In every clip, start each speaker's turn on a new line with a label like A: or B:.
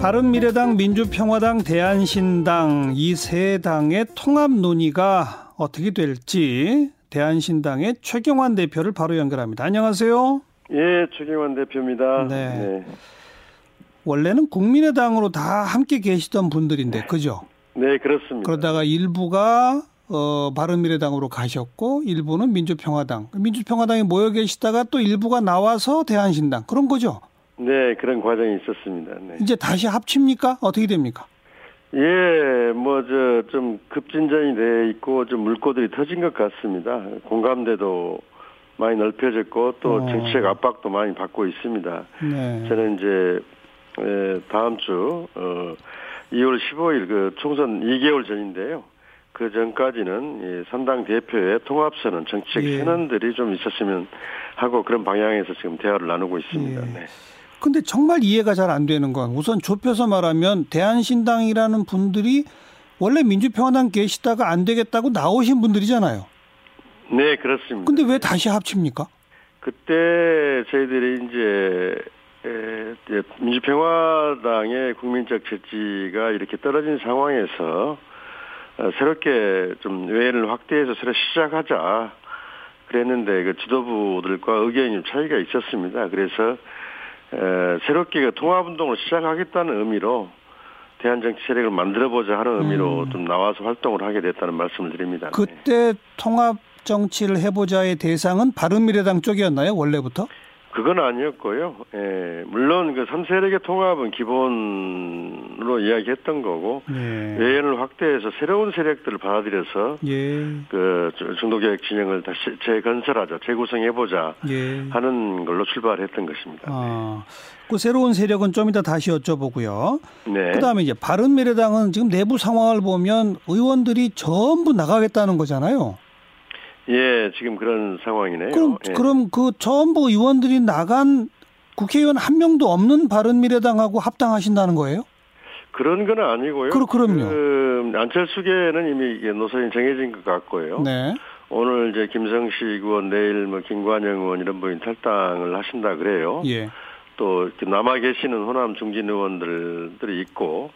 A: 바른미래당, 민주평화당, 대한신당 이 세 당의 통합 논의가 어떻게 될지 대한신당의 최경환 대표를 바로 연결합니다. 안녕하세요.
B: 예, 최경환 대표입니다. 네. 네.
A: 원래는 국민의당으로 다 함께 계시던 분들인데, 그죠?
B: 네, 그렇습니다.
A: 그러다가 일부가 어, 바른미래당으로 가셨고 일부는 민주평화당. 민주평화당에 모여 계시다가 또 일부가 나와서 대한신당 그런 거죠.
B: 네, 그런 과정이 있었습니다. 네.
A: 이제 다시 합칩니까? 어떻게 됩니까?
B: 예, 뭐 저 좀 급진전이 돼 있고 좀 물꼬들이 터진 것 같습니다. 공감대도 많이 넓혀졌고 또 어. 정치적 압박도 많이 받고 있습니다. 네. 저는 이제 예, 다음 주 어, 2월 15일 그 총선 2개월 전인데요. 그 전까지는 이 선당 대표의 통합선언, 정치적 예. 선언들이 좀 있었으면 하고 그런 방향에서 지금 대화를 나누고 있습니다. 예. 네.
A: 근데 정말 이해가 잘 안 되는 건 우선 좁혀서 말하면 대한신당이라는 분들이 원래 민주평화당 계시다가 안 되겠다고 나오신 분들이잖아요.
B: 네, 그렇습니다.
A: 근데 왜 다시 합칩니까?
B: 그때 저희들이 이제 민주평화당의 국민적 지지가 이렇게 떨어진 상황에서 어, 새롭게 좀 외연을 확대해서 새로 시작하자 그랬는데 그 지도부들과 의견이 차이가 있었습니다. 그래서 에, 새롭게 그 통합운동을 시작하겠다는 의미로 대한정치 세력을 만들어보자 하는 의미로 음. 좀 나와서 활동을 하게 됐다는 말씀을 드립니다.
A: 그때 네. 통합 정치를 해보자의 대상은 바른미래당 쪽이었나요 원래부터?
B: 그건 아니었고요. 예, 물론 그 3세력의 통합은 기본으로 이야기했던 거고 예. 외연을 확대해서 새로운 세력들을 받아들여서 예. 그 중도개혁 진영을 다시 재건설하자, 재구성해보자 예. 하는 걸로 출발했던 것입니다. 아,
A: 그 새로운 세력은 좀 이따 다시 여쭤보고요. 네. 그다음에 이제 바른미래당은 지금 내부 상황을 보면 의원들이 전부 나가겠다는 거잖아요.
B: 예, 지금 그런 상황이네요.
A: 그럼
B: 예.
A: 그럼 그 전부 의원들이 나간 국회의원 한 명도 없는 바른미래당하고 합당하신다는 거예요?
B: 그런 건 아니고요.
A: 그럼 그럼요.
B: 그 안철수계는 이미 노선이 정해진 것 같고요. 네. 오늘 이제 김성식 의원 내일 뭐 김관영 의원 이런 분이 탈당을 하신다 그래요. 예. 또 남아 계시는 호남 중진 의원들들이 있고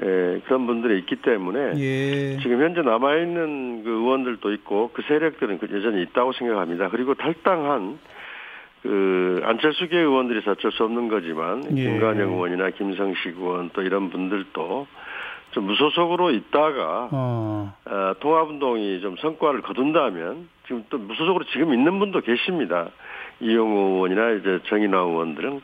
B: 예, 그런 분들이 있기 때문에 예. 지금 현재 남아 있는 그 의원들도 있고 그 세력들은 그 여전히 있다고 생각합니다. 그리고 탈당한 그 안철수계 의원들이 어쩔 수 없는 거지만 예. 김관영 의원이나 김성식 의원 또 이런 분들도 좀 무소속으로 있다가 어. 어, 통합운동이 좀 성과를 거둔다면 지금 또 무소속으로 지금 있는 분도 계십니다. 이용호 의원이나 이제 정인화 의원들은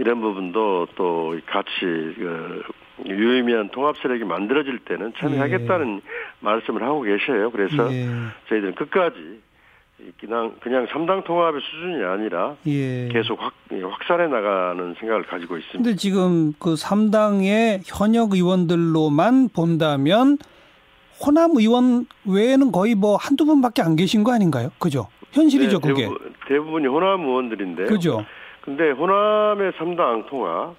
B: 이런 부분도 또 같이 그 유의미한 통합 세력이 만들어질 때는 참여하겠다는 예. 말씀을 하고 계셔요. 그래서 예. 저희들은 끝까지 그냥 그냥 삼당 통합의 수준이 아니라 예. 계속 확 확산해 나가는 생각을 가지고 있습니다.
A: 근데 지금 그 삼당의 현역 의원들로만 본다면 호남 의원 외에는 거의 뭐 한두 분밖에 안 계신 거 아닌가요? 그죠? 현실이죠, 네, 그게.
B: 대부분, 이 호남 의원들인데.
A: 그죠?
B: 근데 호남의 삼당 통합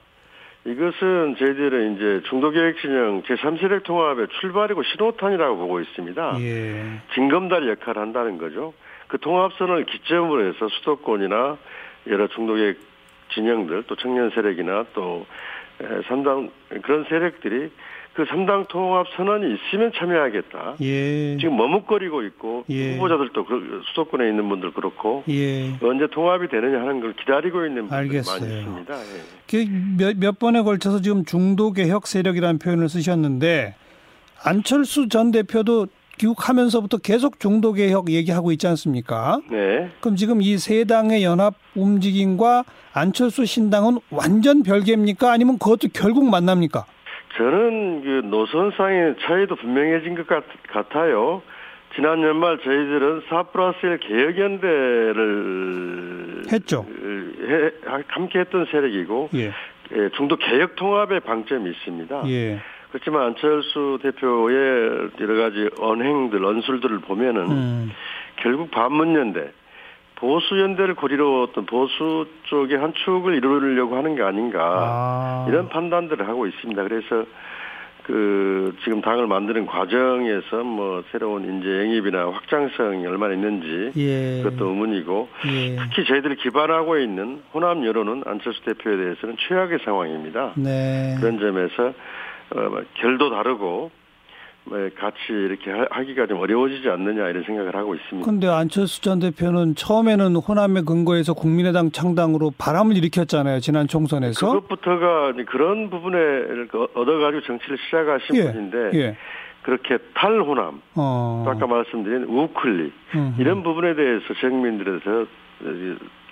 B: 이것은 저희들은 이제 중도계획 진영 제3세력 통합의 출발이고 신호탄이라고 보고 있습니다. 예. 징검다리 역할을 한다는 거죠. 그 통합선을 기점으로 해서 수도권이나 여러 중도계획 진영들 또 청년 세력이나 또 삼당 그런 세력들이 그 3당 통합 선언이 있으면 참여하겠다. 예. 지금 머뭇거리고 있고 예. 후보자들도 그 수도권에 있는 분들 그렇고 예. 언제 통합이 되느냐 하는 걸 기다리고 있는 분들 알겠어요. 많이 있습니다. 예.
A: 그 몇, 몇 번에 걸쳐서 지금 중도 개혁 세력이라는 표현을 쓰셨는데 안철수 전 대표도 귀국하면서부터 계속 중도 개혁 얘기하고 있지 않습니까? 네. 그럼 지금 이 세 당의 연합 움직임과 안철수 신당은 완전 별개입니까? 아니면 그것도 결국 만납니까?
B: 저는 그 노선 상의 차이도 분명해진 것 같, 같아요. 지난 연말 저희들은 4 플러스 1 개혁연대를
A: 했죠.
B: 해, 함께 했던 세력이고 예. 예, 중도 개혁 통합의 방점이 있습니다. 예. 그렇지만 안철수 대표의 여러 가지 언행들, 언술들을 보면은 음. 결국 반문연대, 보수 연대를 고리로 어떤 보수 쪽의 한 축을 이루려고 하는 게 아닌가 아. 이런 판단들을 하고 있습니다. 그래서 그 지금 당을 만드는 과정에서 뭐 새로운 인재 영입이나 확장성이 얼마나 있는지 예. 그것도 의문이고 예. 특히 저희들이 기반하고 있는 호남 여론은 안철수 대표에 대해서는 최악의 상황입니다. 네. 그런 점에서 어, 결도 다르고 뭐 같이 이렇게 하기가 좀 어려워지지 않느냐 이런 생각을 하고 있습니다.
A: 그런데 안철수 전 대표는 처음에는 호남의 근거에서 국민의당 창당으로 바람을 일으켰잖아요 지난 총선에서.
B: 그것부터가 그런 부분에 얻어가지고 정치를 시작하신 예, 분인데 예. 그렇게 탈호남, 어. 아까 말씀드린 우클릭 이런 부분에 대해서 국민들에서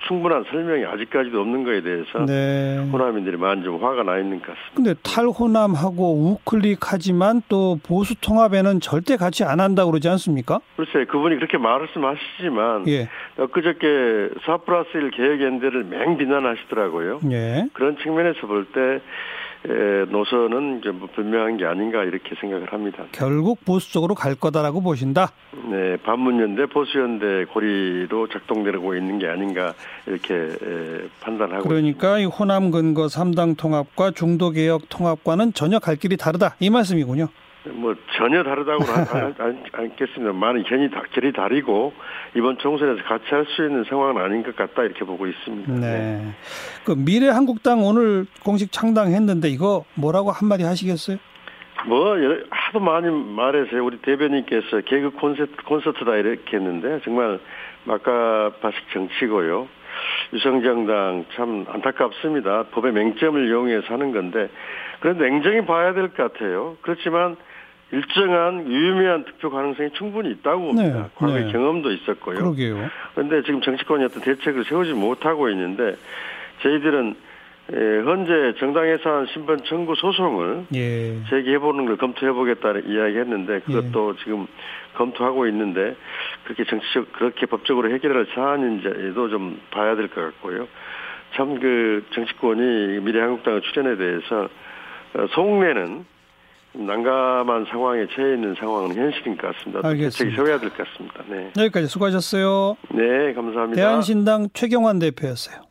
B: 충분한 설명이 아직까지도 없는 거에 대해서 네. 호남인들이 많이 좀 화가 나 있는 것 같습니다.
A: 근데 탈호남하고 우클릭하지만 또 보수 통합에는 절대 같이 안 한다고 그러지 않습니까?
B: 글쎄 그분이 그렇게 말씀하시지만 예. 엊그저께 4 플러스 1 계획연대를 맹 비난하시더라고요. 예. 그런 측면에서 볼 때 노선은 이제 뭐 분명한 게 아닌가 이렇게 생각을 합니다.
A: 결국 보수 쪽으로 갈 거다라고 보신다.
B: 네, 반문연대 보수연대 고리로 작동되고 있는 게 아닌가 이렇게 판단하고.
A: 그러니까 있습니다. 이 호남 근거 3당 통합과 중도 개혁 통합과는 전혀 갈 길이 다르다 이 말씀이군요.
B: 뭐 전혀 다르다고는 않겠습니다. 많은 견이 다, 결이 다르고 이번 총선에서 같이 할 수 있는 상황은 아닌 것 같다 이렇게 보고 있습니다. 네. 네.
A: 그 미래 한국당 오늘 공식 창당했는데 이거 뭐라고 한마디 하시겠어요?
B: 뭐 하도 많이 말해서 우리 대변인께서 개그 콘서트 콘서트다 이렇게 했는데 정말 막가바식 정치고요. 유성정당 참 안타깝습니다. 법의 맹점을 이용해서 하는 건데 그런데 냉정히 봐야 될 것 같아요. 그렇지만 일정한 유의미한 득표 가능성이 충분히 있다고 봅니다. 네, 과거의 네. 경험도 있었고요.
A: 그러게요.
B: 그런데 지금 정치권이 어떤 대책을 세우지 못하고 있는데 저희들은 예, 현재 정당 예산 신변 청구 소송을 예. 제기해보는 걸 검토해보겠다는 이야기했는데 그것도 예. 지금 검토하고 있는데 그렇게 정치적 그렇게 법적으로 해결할 사안인지도 좀 봐야 될 것 같고요. 참 그 정치권이 미래한국당의 출연에 대해서 어, 속내는 난감한 상황에 처해 있는 상황은 현실인 것 같습니다. 알겠습니다. 세워야 될 것 같습니다. 네.
A: 여기까지 수고하셨어요.
B: 네, 감사합니다.
A: 대한신당 최경환 대표였어요.